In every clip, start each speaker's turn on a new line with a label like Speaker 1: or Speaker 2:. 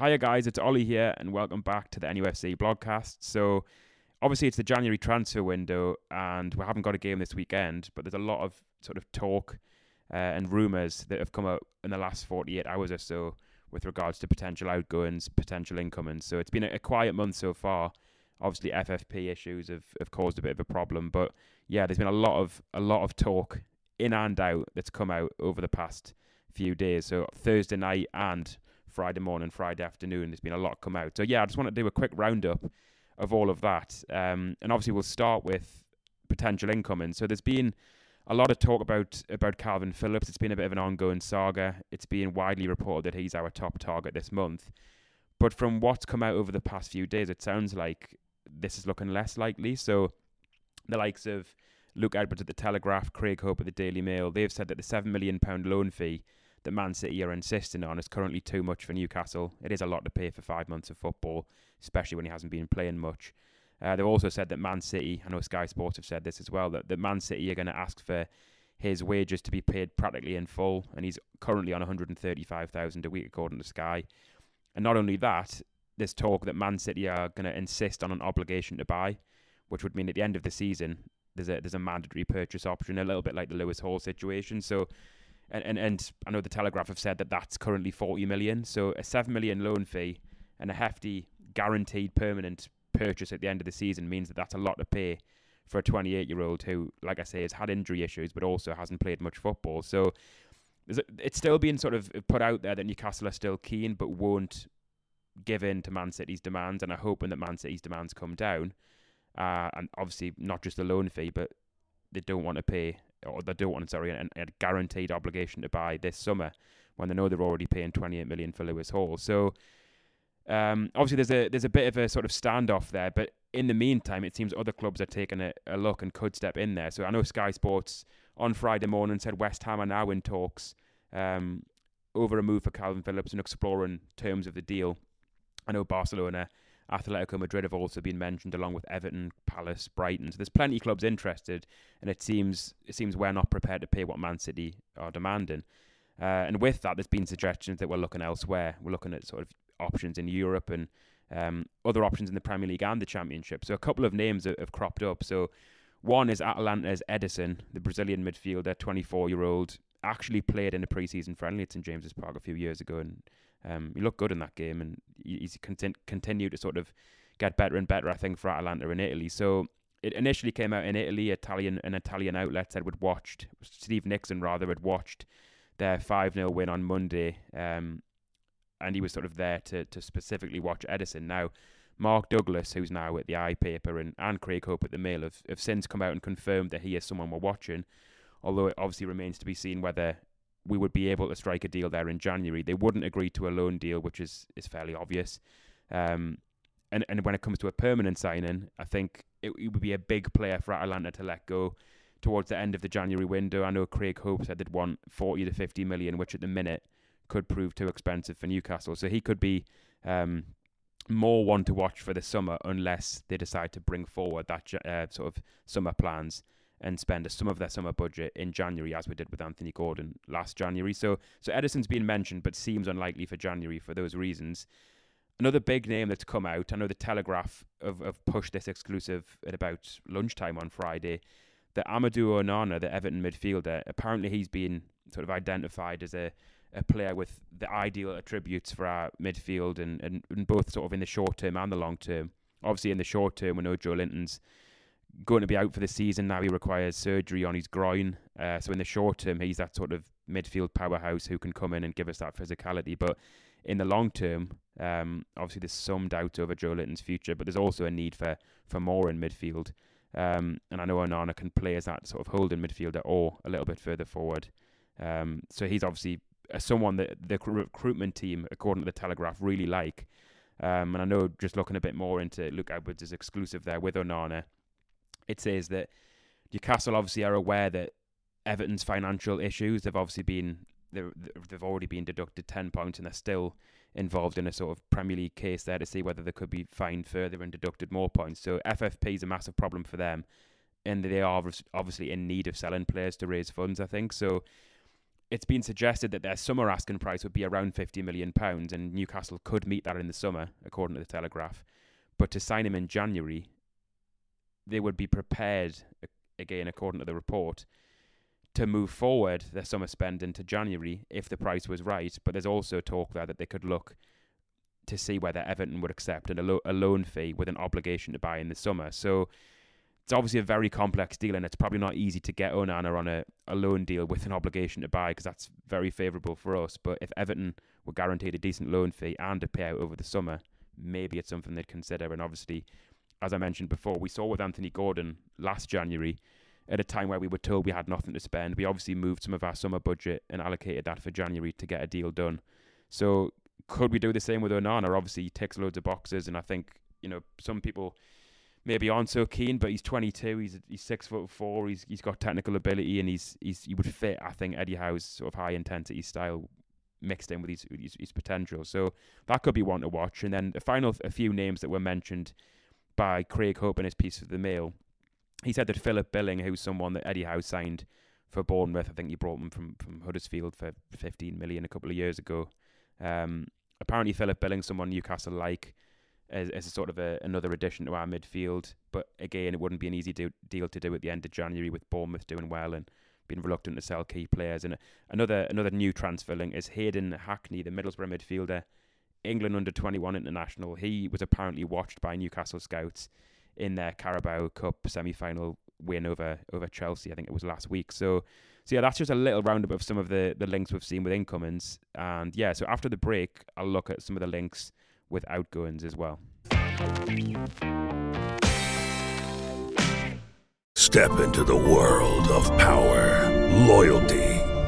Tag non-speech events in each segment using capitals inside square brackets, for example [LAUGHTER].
Speaker 1: Hiya guys, it's Olly here, and welcome back to the NUFC blogcast. So, obviously, it's the January transfer window, and we haven't got a game this weekend, but there's a lot of sort of talk uh, and rumours that have come out in the last 48 hours or so with regards to potential outgoings, potential incomings. So, it's been a, a quiet month so far. Obviously, FFP issues have, have caused a bit of a problem, but yeah, there's been a lot of a lot of talk in and out that's come out over the past few days. So Thursday night and Friday morning, Friday afternoon. There's been a lot come out. So yeah, I just want to do a quick roundup of all of that. Um, and obviously we'll start with potential incoming. So there's been a lot of talk about about Kalvin Phillips. It's been a bit of an ongoing saga. It's been widely reported that he's our top target this month. But from what's come out over the past few days, it sounds like this is looking less likely. So the likes of Luke Edwards at the Telegraph, Craig Hope at the Daily Mail, they've said that the seven million pound loan fee that Man City are insisting on is currently too much for Newcastle. It is a lot to pay for five months of football, especially when he hasn't been playing much. Uh, they've also said that Man City, I know Sky Sports have said this as well, that, that Man City are going to ask for his wages to be paid practically in full, and he's currently on 135,000 a week according to Sky. And not only that, there's talk that Man City are going to insist on an obligation to buy, which would mean at the end of the season there's a there's a mandatory purchase option, a little bit like the Lewis Hall situation. So and, and, and I know the Telegraph have said that that's currently 40 million. So a 7 million loan fee and a hefty guaranteed permanent purchase at the end of the season means that that's a lot to pay for a 28 year old who, like I say, has had injury issues but also hasn't played much football. So it's still being sort of put out there that Newcastle are still keen but won't give in to Man City's demands. And I'm hoping that Man City's demands come down. Uh, and obviously, not just the loan fee, but they don't want to pay or they don't want, sorry, a guaranteed obligation to buy this summer when they know they're already paying 28 million for Lewis Hall. So um, obviously there's a there's a bit of a sort of standoff there, but in the meantime, it seems other clubs are taking a, a look and could step in there. So I know Sky Sports on Friday morning said West Ham are now in talks um, over a move for Kalvin Phillips and exploring terms of the deal. I know Barcelona Atletico Madrid have also been mentioned, along with Everton, Palace, Brighton. So there's plenty of clubs interested, and it seems it seems we're not prepared to pay what Man City are demanding. Uh, and with that, there's been suggestions that we're looking elsewhere. We're looking at sort of options in Europe and um, other options in the Premier League and the Championship. So a couple of names have, have cropped up. So one is Atalanta's Ederson, the Brazilian midfielder, 24 year old, actually played in a preseason friendly at St James's Park a few years ago and um, he looked good in that game, and he's content, continued to sort of get better and better. I think for Atalanta in Italy. So it initially came out in Italy. Italian an Italian outlet said we'd watched Steve Nickson rather had watched their five 0 win on Monday, um, and he was sort of there to to specifically watch Ederson. Now. Mark Douglas, who's now at the I paper, and, and Craig Hope at the Mail, have, have since come out and confirmed that he is someone we're watching. Although it obviously remains to be seen whether we would be able to strike a deal there in January. They wouldn't agree to a loan deal, which is is fairly obvious. Um, and and when it comes to a permanent signing, I think it, it, would be a big player for Atalanta to let go towards the end of the January window. I know Craig Hope said they'd want 40 to 50 million, which at the minute could prove too expensive for Newcastle. So he could be um, more one to watch for the summer unless they decide to bring forward that uh, sort of summer plans and spend some of their summer budget in January, as we did with Anthony Gordon last January. So, so Ederson's been mentioned, but seems unlikely for January for those reasons. Another big name that's come out, I know the Telegraph have, have pushed this exclusive at about lunchtime on Friday, that Amadou Onana, the Everton midfielder, apparently he's been sort of identified as a, a player with the ideal attributes for our midfield and, and, and both sort of in the short term and the long term. Obviously, in the short term, we know Joelinton's going to be out for the season now. He requires surgery on his groin. Uh, so in the short term, he's that sort of midfield powerhouse who can come in and give us that physicality. But in the long term, um, obviously there's some doubt over Joelinton's future, but there's also a need for, for more in midfield. Um, and I know Onana can play as that sort of holding midfielder or a little bit further forward. Um, so he's obviously uh, someone that the recruitment team, according to the Telegraph, really like. Um, and I know just looking a bit more into Luke Edwards' exclusive there with Onana, it says that Newcastle obviously are aware that Everton's financial issues. They've obviously been they've already been deducted ten points, and they're still involved in a sort of Premier League case there to see whether they could be fined further and deducted more points. So FFP is a massive problem for them, and they are obviously in need of selling players to raise funds. I think so. It's been suggested that their summer asking price would be around fifty million pounds, and Newcastle could meet that in the summer, according to the Telegraph. But to sign him in January, they would be prepared, again according to the report, to move forward their summer spend into January if the price was right. But there's also talk there that they could look to see whether Everton would accept a, a loan fee with an obligation to buy in the summer. So it's obviously a very complex deal, and it's probably not easy to get Onana on a, a loan deal with an obligation to buy because that's very favourable for us. But if Everton were guaranteed a decent loan fee and a payout over the summer, maybe it's something they'd consider. And obviously, as I mentioned before, we saw with Anthony Gordon last January at a time where we were told we had nothing to spend. We obviously moved some of our summer budget and allocated that for January to get a deal done. So could we do the same with Onana? Obviously, he ticks loads of boxes, and I think you know some people maybe aren't so keen, but he's 22. He's he's six foot four. He's he's got technical ability, and he's he's he would fit. I think Eddie Howe's sort of high intensity style mixed in with his, his his potential. So that could be one to watch. And then the final a few names that were mentioned by Craig Hope in his piece of the Mail he said that Philip Billing, who's someone that Eddie Howe signed for Bournemouth, I think he brought him from, from Huddersfield for 15 million a couple of years ago. Um, apparently, Philip Billing, someone Newcastle like, as, as a sort of a, another addition to our midfield. But again, it wouldn't be an easy do, deal to do at the end of January with Bournemouth doing well and being reluctant to sell key players. And another another new transfer link is Hayden Hackney, the Middlesbrough midfielder, England under 21 international. He was apparently watched by Newcastle scouts in their Carabao Cup semi-final win over over Chelsea. I think it was last week. So, so yeah, that's just a little roundup of some of the the links we've seen with incomings. And yeah, so after the break, I'll look at some of the links with outgoings as well.
Speaker 2: Step into the world of power, loyalty,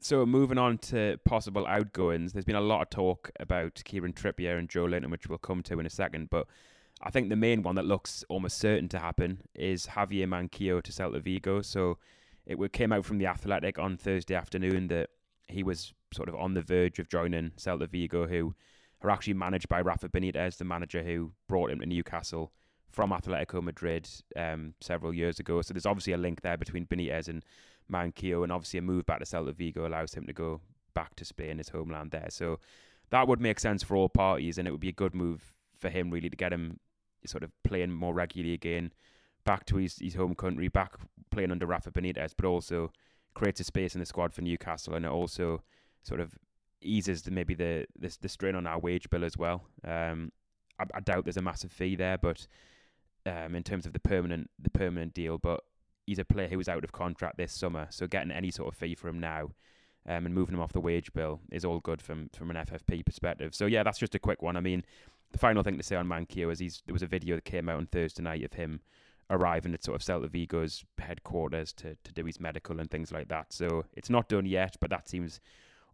Speaker 1: So moving on to possible outgoings, there's been a lot of talk about Kieran Trippier and Joelinton, which we'll come to in a second. But I think the main one that looks almost certain to happen is Javier Manquillo to Celta Vigo. So it came out from the Athletic on Thursday afternoon that he was sort of on the verge of joining Celta Vigo, who are actually managed by Rafa Benitez, the manager who brought him to Newcastle from Atletico Madrid um, several years ago. So there's obviously a link there between Benitez and Manquillo, and obviously a move back to Celta Vigo allows him to go back to Spain, his homeland there. So that would make sense for all parties, and it would be a good move for him really to get him sort of playing more regularly again, back to his, his home country, back playing under Rafa Benitez, but also creates a space in the squad for Newcastle, and it also sort of eases the, maybe the, the the strain on our wage bill as well. Um, I, I doubt there's a massive fee there, but um, in terms of the permanent the permanent deal, but he's a player who was out of contract this summer, so getting any sort of fee for him now um, and moving him off the wage bill is all good from from an FFP perspective. So yeah, that's just a quick one. I mean, the final thing to say on Manquillo is he's there was a video that came out on Thursday night of him arriving at sort of Celta Vigo's headquarters to to do his medical and things like that. So it's not done yet, but that seems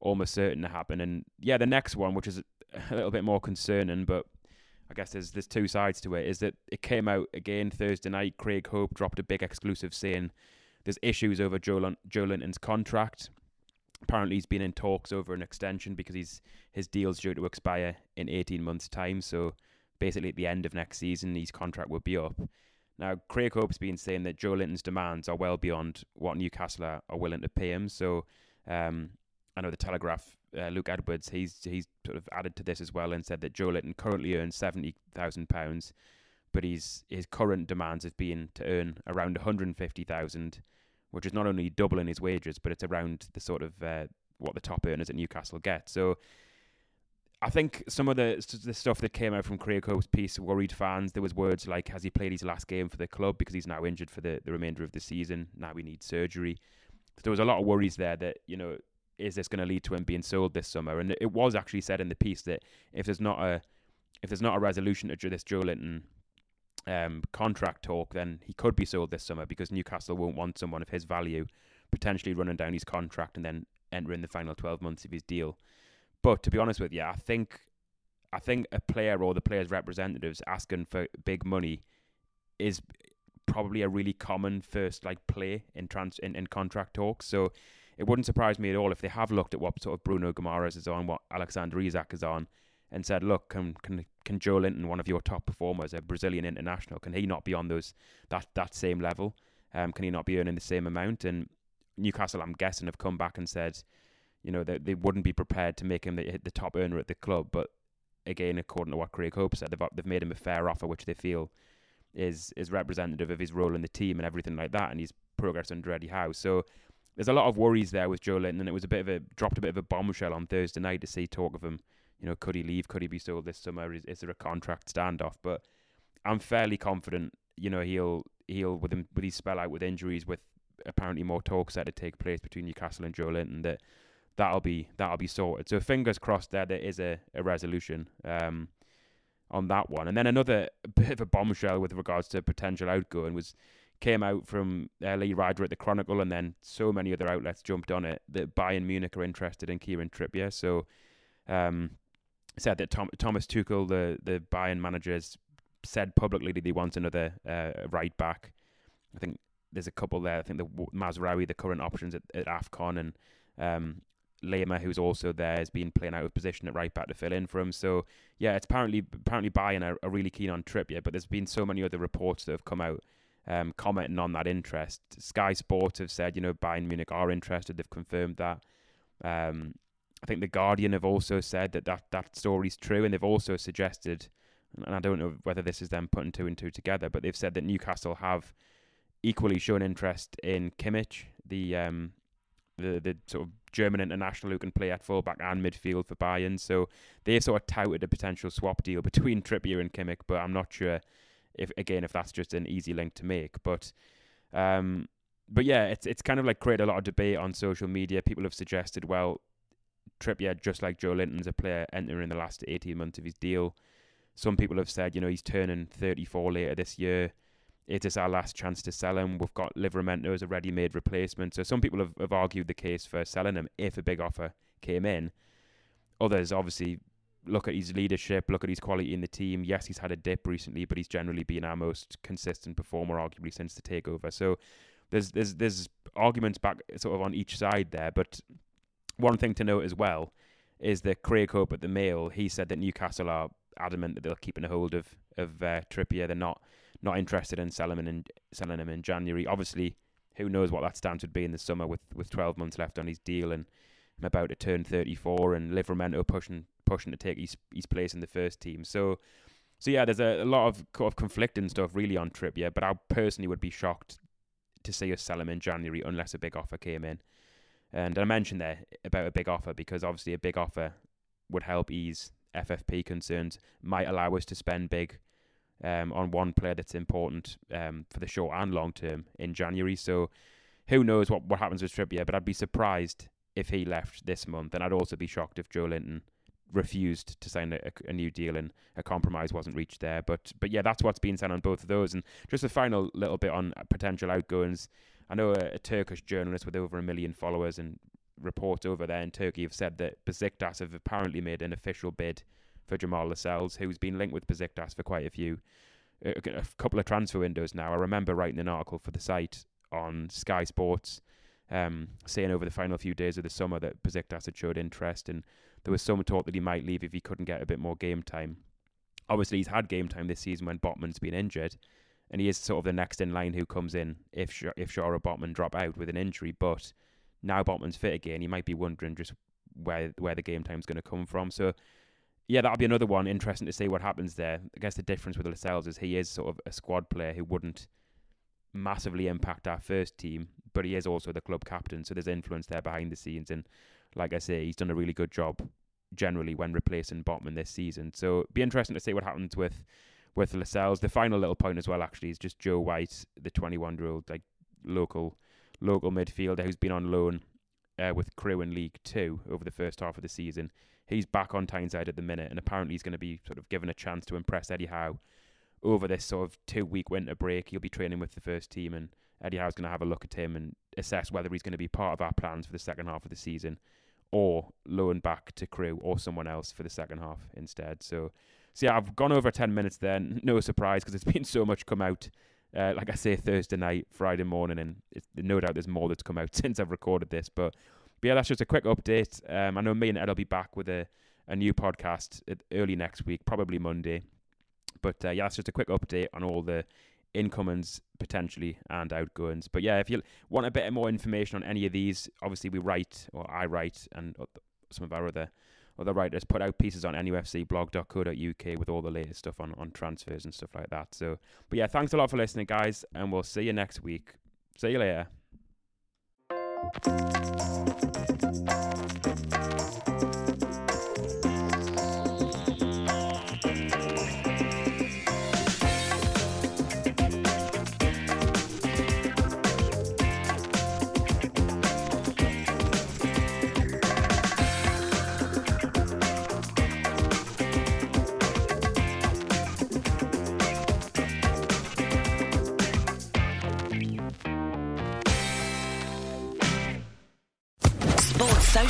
Speaker 1: almost certain to happen. And yeah, the next one, which is a little bit more concerning, but I guess there's there's two sides to it. Is that it came out again Thursday night. Craig Hope dropped a big exclusive saying there's issues over Joelinton's contract. Apparently, he's been in talks over an extension because he's his deal's due to expire in 18 months' time. So basically, at the end of next season, his contract will be up. Now, Craig Hope's been saying that Joelinton's demands are well beyond what Newcastle are, are willing to pay him. So um, I know the Telegraph uh, Luke Edwards, he's he's sort of added to this as well and said that Joelinton currently earns seventy thousand pounds, but he's his current demands have been to earn around one hundred and fifty thousand, which is not only doubling his wages, but it's around the sort of uh, what the top earners at Newcastle get. So I think some of the the stuff that came out from Craig Hope's piece worried fans. There was words like, "Has he played his last game for the club because he's now injured for the, the remainder of the season? Now we need surgery." So there was a lot of worries there that you know, is this going to lead to him being sold this summer? And it was actually said in the piece that if there's not a if there's not a resolution to this Joelinton um, contract talk, then he could be sold this summer because Newcastle won't want someone of his value potentially running down his contract and then entering the final 12 months of his deal. But to be honest with you, I think I think a player or the player's representatives asking for big money is probably a really common first like play in trans in, in contract talks. So it wouldn't surprise me at all if they have looked at what sort of Bruno Guimaraes is on, what Alexander Isak is on, and said, look, can can can Joelinton, one of your top performers, a Brazilian international, can he not be on those that that same level? Um, can he not be earning the same amount? And Newcastle, I'm guessing, have come back and said, you know, that they wouldn't be prepared to make him the, the top earner at the club. But again, according to what Craig Hope said, they've they've made him a fair offer, which they feel is is representative of his role in the team and everything like that, and his progress under Eddie Howe. So there's a lot of worries there with Joelinton, and it was a bit of a dropped a bit of a bombshell on Thursday night to see talk of him. You know, could he leave? Could he be sold this summer? Is, is there a contract standoff? But I'm fairly confident. You know, he'll he'll with him with his spell out with injuries, with apparently more talks set to take place between Newcastle and Joelinton that that'll be that'll be sorted. So fingers crossed there there is a, a resolution um, on that one. And then another [LAUGHS] bit of a bombshell with regards to potential outgoing was came out from uh, Lee Ryder at the Chronicle, and then so many other outlets jumped on it that Bayern Munich are interested in Kieran Trippier. So um, said that Tom, Thomas Tuchel, the the Bayern manager, said publicly that he wants another uh, right back. I think there's a couple there. I think the Mazraoui, the current options at, at Afcon, and um, Laimer, who's also there, has been playing out of position at right back to fill in for him. So yeah, it's apparently apparently Bayern are, are really keen on Trippier, but there's been so many other reports that have come out um, commenting on that interest. Sky Sports have said, you know, Bayern Munich are interested. They've confirmed that. Um, I think the Guardian have also said that that, that story's true, and they've also suggested, and I don't know whether this is them putting two and two together, but they've said that Newcastle have equally shown interest in Kimmich, the um, the the sort of German international who can play at fullback and midfield for Bayern. So they sort of touted a potential swap deal [LAUGHS] between Trippier and Kimmich, but I'm not sure if again if that's just an easy link to make. But um, but yeah, it's it's kind of like created a lot of debate on social media. People have suggested, well, Trippier, just like Joelinton's a player entering the last 18 months of his deal. Some people have said, you know, he's turning 34 later this year it is our last chance to sell him. We've got Livramento as a ready-made replacement. So some people have, have argued the case for selling him if a big offer came in. Others obviously look at his leadership, look at his quality in the team. Yes, he's had a dip recently, but he's generally been our most consistent performer, arguably since the takeover. So there's there's there's arguments back sort of on each side there. But one thing to note as well is that Craig Hope at the Mail he said that Newcastle are adamant that they're keeping a hold of of uh, Trippier. They're not not interested in selling him in selling him in January. Obviously, who knows what that stance would be in the summer with, with 12 months left on his deal and I'm about to turn 34 and Livramento pushing pushing to take his his place in the first team. So so yeah, there's a, a lot of, of conflicting stuff really on Trippier, but I personally would be shocked to see us sell him in January unless a big offer came in. And I mentioned there about a big offer because obviously a big offer would help ease FFP concerns, might allow us to spend big um, on one player that's important um, for the short and long term in January. So who knows what, what happens with Trippier, but I'd be surprised if he left this month, and I'd also be shocked if Joelinton refused to sign a, a, new deal and a compromise wasn't reached there. But but yeah, that's what's been said on both of those. And just a final little bit on potential outgoings. I know a, a Turkish journalist with over a million followers and reports over there in Turkey have said that Besiktas have apparently made an official bid for Jamal Lascelles, who's been linked with Besiktas for quite a few, a, a couple of transfer windows now. I remember writing an article for the site on Sky Sports, um, saying over the final few days of the summer that Besiktas had showed interest, and there was some talk that he might leave if he couldn't get a bit more game time. Obviously, he's had game time this season when Botman's been injured, and he is sort of the next in line who comes in if if Schär or Botman drop out with an injury. But now Botman's fit again, you might be wondering just where where the game time's going to come from. So yeah, that'll be another one. Interesting to see what happens there. I guess the difference with Lascelles is he is sort of a squad player who wouldn't massively impact our first team, but he is also the club captain, so there's influence there behind the scenes. And like I say, he's done a really good job generally when replacing Botman this season. So be interesting to see what happens with with Lascelles. The final little point as well, actually, is just Joe White, the 21 year old like local local midfielder who's been on loan uh, with Crewe in League Two over the first half of the season. He's back on Tyneside at the minute, and apparently he's going to be sort of given a chance to impress Eddie Howe over this sort of two week winter break. He'll be training with the first team, and Eddie Howe's going to have a look at him and assess whether he's going to be part of our plans for the second half of the season or loan back to Crewe or someone else for the second half instead. So, so yeah, I've gone over 10 minutes then. No surprise because it's [LAUGHS] been so much come out. Uh, like I say, Thursday night, Friday morning, and no doubt there's more that's come out [LAUGHS] since I've recorded this. But, but yeah, that's just a quick update. Um, I know me and Ed will be back with a, a new podcast early next week, probably Monday. But uh, yeah, that's just a quick update on all the incomings potentially and outgoings. But yeah, if you want a bit more information on any of these, obviously we write or I write and some of our other other writers put out pieces on nufcblog.co.uk with all the latest stuff on, on transfers and stuff like that. So, but yeah, thanks a lot for listening, guys, and we'll see you next week. See you later.